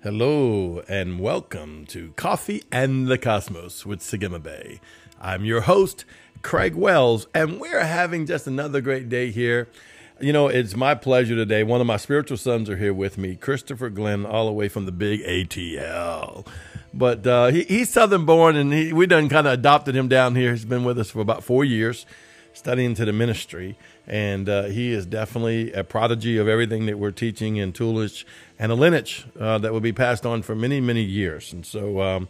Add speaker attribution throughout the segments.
Speaker 1: Hello and welcome to Coffee and the Cosmos with Sagima Bay. I'm your host, Craig Wells, and we're having just another great day here. You know, it's my pleasure today. One of my spiritual sons are here with me, Christopher Glenn, all the way from the big ATL. But uh, he, he's Southern born, and he, we done kind of adopted him down here. He's been with us for about four years, studying to the ministry and uh, he is definitely a prodigy of everything that we're teaching in Toolish and a lineage uh, that will be passed on for many, many years. And so um,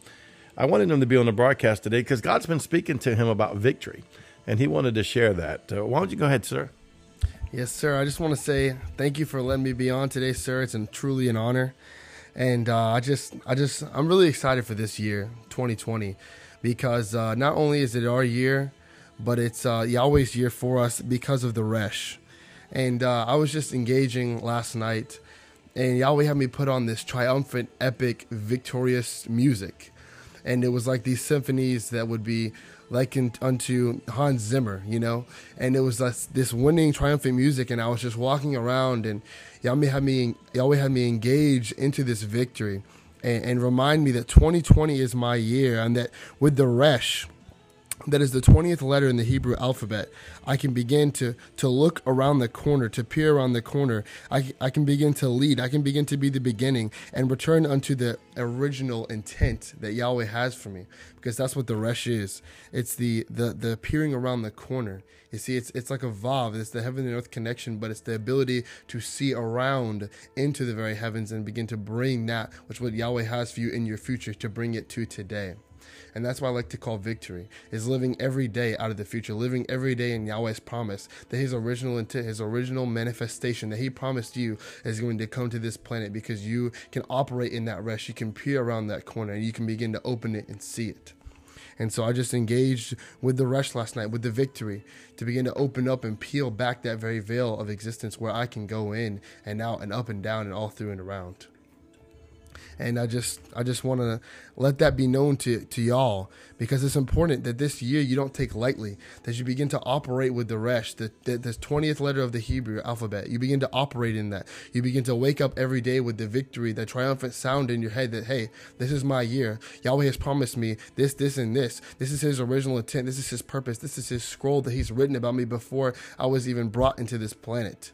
Speaker 1: I wanted him to be on the broadcast today because God's been speaking to him about victory, and he wanted to share that. Uh, why don't you go ahead, sir?
Speaker 2: Yes, sir. I just want to say thank you for letting me be on today, sir. It's an, truly an honor, and uh, I just, I just, I'm really excited for this year, 2020, because uh, not only is it our year but it's uh, Yahweh's year for us because of the Resh. And uh, I was just engaging last night, and Yahweh had me put on this triumphant, epic, victorious music. And it was like these symphonies that would be likened unto Hans Zimmer, you know? And it was this, winning, triumphant music, and I was just walking around, and Yahweh had me, Yahweh had me engage into this victory and, and remind me that 2020 is my year, and that with the Resh, that is the 20th letter in the Hebrew alphabet, I can begin to, to look around the corner, to peer around the corner. I, I can begin to lead. I can begin to be the beginning and return unto the original intent that Yahweh has for me. Because that's what the Resh is. It's the, the, the peering around the corner. You see, it's, it's like a Vav. It's the heaven and earth connection, but it's the ability to see around into the very heavens and begin to bring that, which what Yahweh has for you in your future, to bring it to today. And that's what I like to call victory, is living every day out of the future, living every day in Yahweh's promise that his original intent, his original manifestation that he promised you is going to come to this planet because you can operate in that rest. You can peer around that corner and you can begin to open it and see it. And so I just engaged with the Resh last night, with the victory, to begin to open up and peel back that very veil of existence where I can go in and out and up and down and all through and around and I just I just want to let that be known to to y'all because it's important that this year you don't take lightly that you begin to operate with the resh the, the the 20th letter of the Hebrew alphabet you begin to operate in that. You begin to wake up every day with the victory the triumphant sound in your head that hey this is my year. Yahweh has promised me this this and this. This is his original intent. This is his purpose. This is his scroll that he's written about me before I was even brought into this planet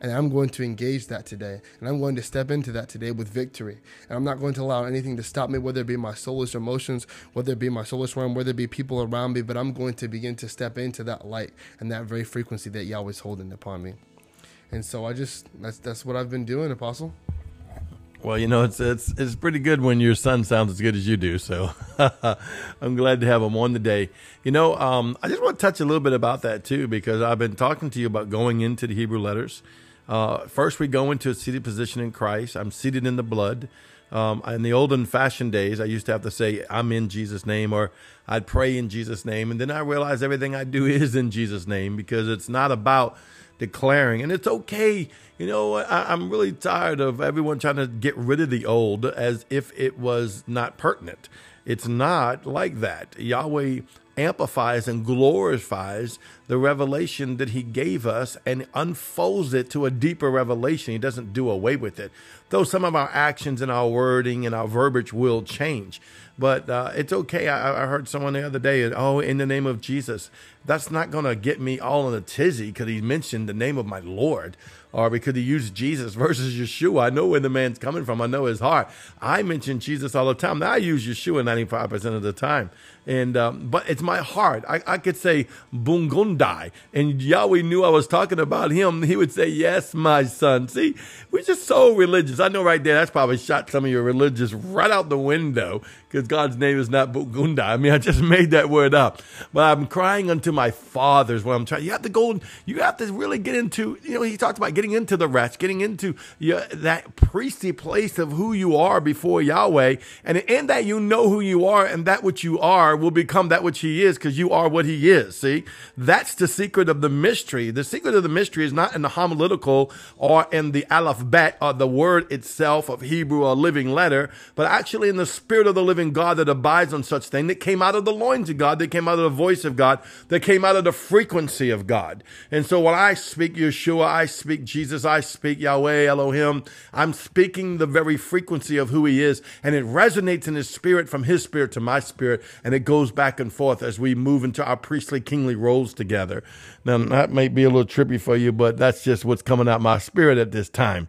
Speaker 2: and I'm going to engage that today. And I'm going to step into that today with victory. And I'm not going to allow anything to stop me, whether it be my soulless emotions, whether it be my soulless realm, whether it be people around me, but I'm going to begin to step into that light and that very frequency that Yahweh's holding upon me. And so I just that's that's what I've been doing, Apostle.
Speaker 1: Well, you know, it's it's it's pretty good when your son sounds as good as you do. So I'm glad to have him on today. You know, um, I just want to touch a little bit about that too, because I've been talking to you about going into the Hebrew letters. Uh, first, we go into a seated position in Christ. I'm seated in the blood. Um, in the olden fashioned days, I used to have to say, I'm in Jesus' name, or I'd pray in Jesus' name. And then I realized everything I do is in Jesus' name because it's not about declaring. And it's okay. You know, I, I'm really tired of everyone trying to get rid of the old as if it was not pertinent. It's not like that. Yahweh amplifies and glorifies the revelation that he gave us and unfolds it to a deeper revelation. He doesn't do away with it, though some of our actions and our wording and our verbiage will change. But uh, it's okay. I, I, heard someone the other day, oh, in the name of Jesus. That's not going to get me all in a tizzy because he mentioned the name of my Lord or because he used Jesus versus Yeshua. I know where the man's coming from. I know his heart. I mention Jesus all the time. Now I use Yeshua 95% of the time. And um, but it's my heart. I, I could say Bungundai, and Yahweh knew I was talking about him. He would say, "Yes, my son." See, we're just so religious. I know right there. That's probably shot some of your religious right out the window because God's name is not Bungundai. I mean, I just made that word up. But I'm crying unto my fathers when I'm trying. You have to go. You have to really get into. You know, he talked about getting into the rest, getting into your, that priestly place of who you are before Yahweh, and in that you know who you are, and that which you are will become that which he is because you are what he is. See, that's the secret of the mystery. The secret of the mystery is not in the homiletical or in the aleph bet or the word itself of Hebrew or living letter, but actually in the spirit of the living living God that abides on such thing that came out of the loins of God, that came out of the voice of God, that came out of the frequency of God. And so when I speak Yeshua, I speak Jesus, I speak Yahweh, Elohim, I'm speaking the very frequency of who he is, and it resonates in his spirit from his spirit to my spirit, and it goes back and forth as we move into our priestly kingly roles together. Now that may be a little trippy for you, but that's just what's coming out my spirit at this time.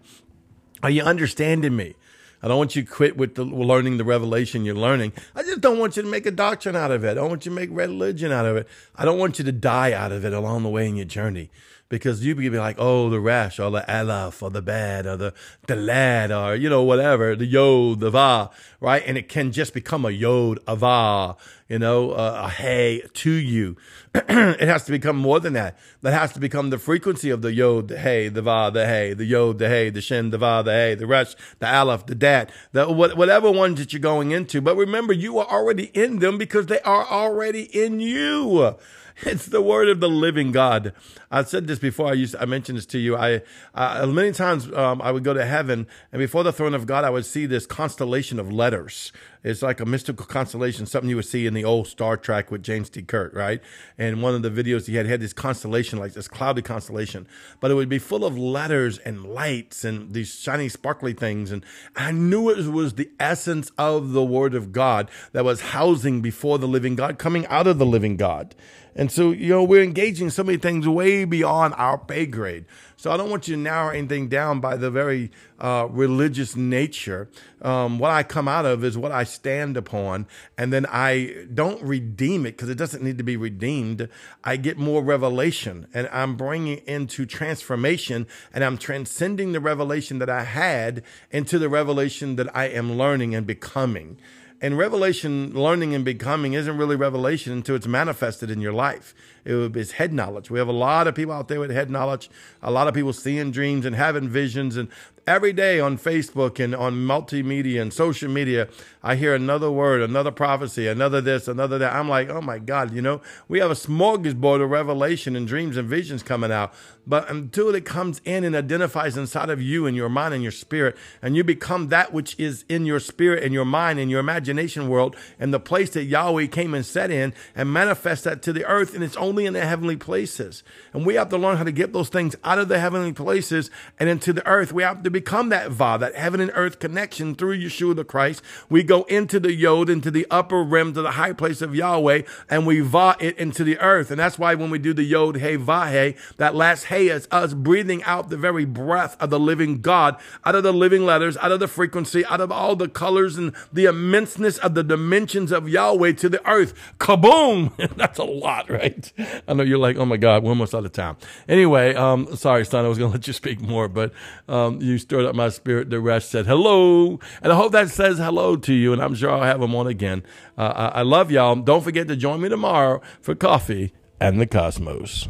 Speaker 1: Are you understanding me? I don't want you to quit with the, learning the revelation you're learning. I just don't want you to make a doctrine out of it. I don't want you to make religion out of it. I don't want you to die out of it along the way in your journey because you be like, oh, the Resh or the aleph or the bad or the, the lad or, you know, whatever, the yod, the va, right? And it can just become a yod, a va, you know, uh, a hey to you. it has to become more than that. That has to become the frequency of the yod, the hey, the va, the hey, the yod, the hey, the shin, the va, the hey, the Resh the aleph, the dat, the whatever ones that you're going into. But remember, you are already in them because they are already in you. It's the word of the living God. I said this before. I used to, I mentioned this to you. I uh, many times um, I would go to heaven, and before the throne of God, I would see this constellation of letters. It's like a mystical constellation, something you would see in the old Star Trek with James T. Kirk, right? And one of the videos he had had this constellation, like this cloudy constellation, but it would be full of letters and lights and these shiny, sparkly things. And I knew it was the essence of the Word of God that was housing before the living God, coming out of the living God. And so, you know, we're engaging so many things way beyond our pay grade. So I don't want you to narrow anything down by the very uh, religious nature. Um, what I come out of is what I stand upon, and then I don't redeem it because it doesn't need to be redeemed. I get more revelation, and I'm bringing into transformation, and I'm transcending the revelation that I had into the revelation that I am learning and becoming. And revelation, learning and becoming, isn't really revelation until it's manifested in your life. It is head knowledge. We have a lot of people out there with head knowledge, a lot of people seeing dreams and having visions. And every day on Facebook and on multimedia and social media, I hear another word, another prophecy, another this, another that. I'm like, oh my God, you know, we have a smorgasbord of revelation and dreams and visions coming out. But until it comes in and identifies inside of you and your mind and your spirit, and you become that which is in your spirit and your mind and your imagination world and the place that Yahweh came and set in and manifest that to the earth, and it's only in the heavenly places. And we have to learn how to get those things out of the heavenly places and into the earth. We have to become that Va, that heaven and earth connection through Yeshua the Christ. We go into the Yod, into the upper rim, to the high place of Yahweh, and we Va it into the earth. And that's why when we do the Yod, Hey, Va, Hey, that last Hey is us breathing out the very breath of the living God out of the living letters, out of the frequency, out of all the colors and the immenseness of the dimensions of Yahweh to the earth. Kaboom! that's a lot, right? I know you're like, oh my God, we're almost out of time. Anyway, um, sorry, son, I was going to let you speak more, but um, you stirred up my spirit. The rest said hello. And I hope that says hello to you, and I'm sure I'll have them on again. Uh, I love y'all. Don't forget to join me tomorrow for coffee and the cosmos.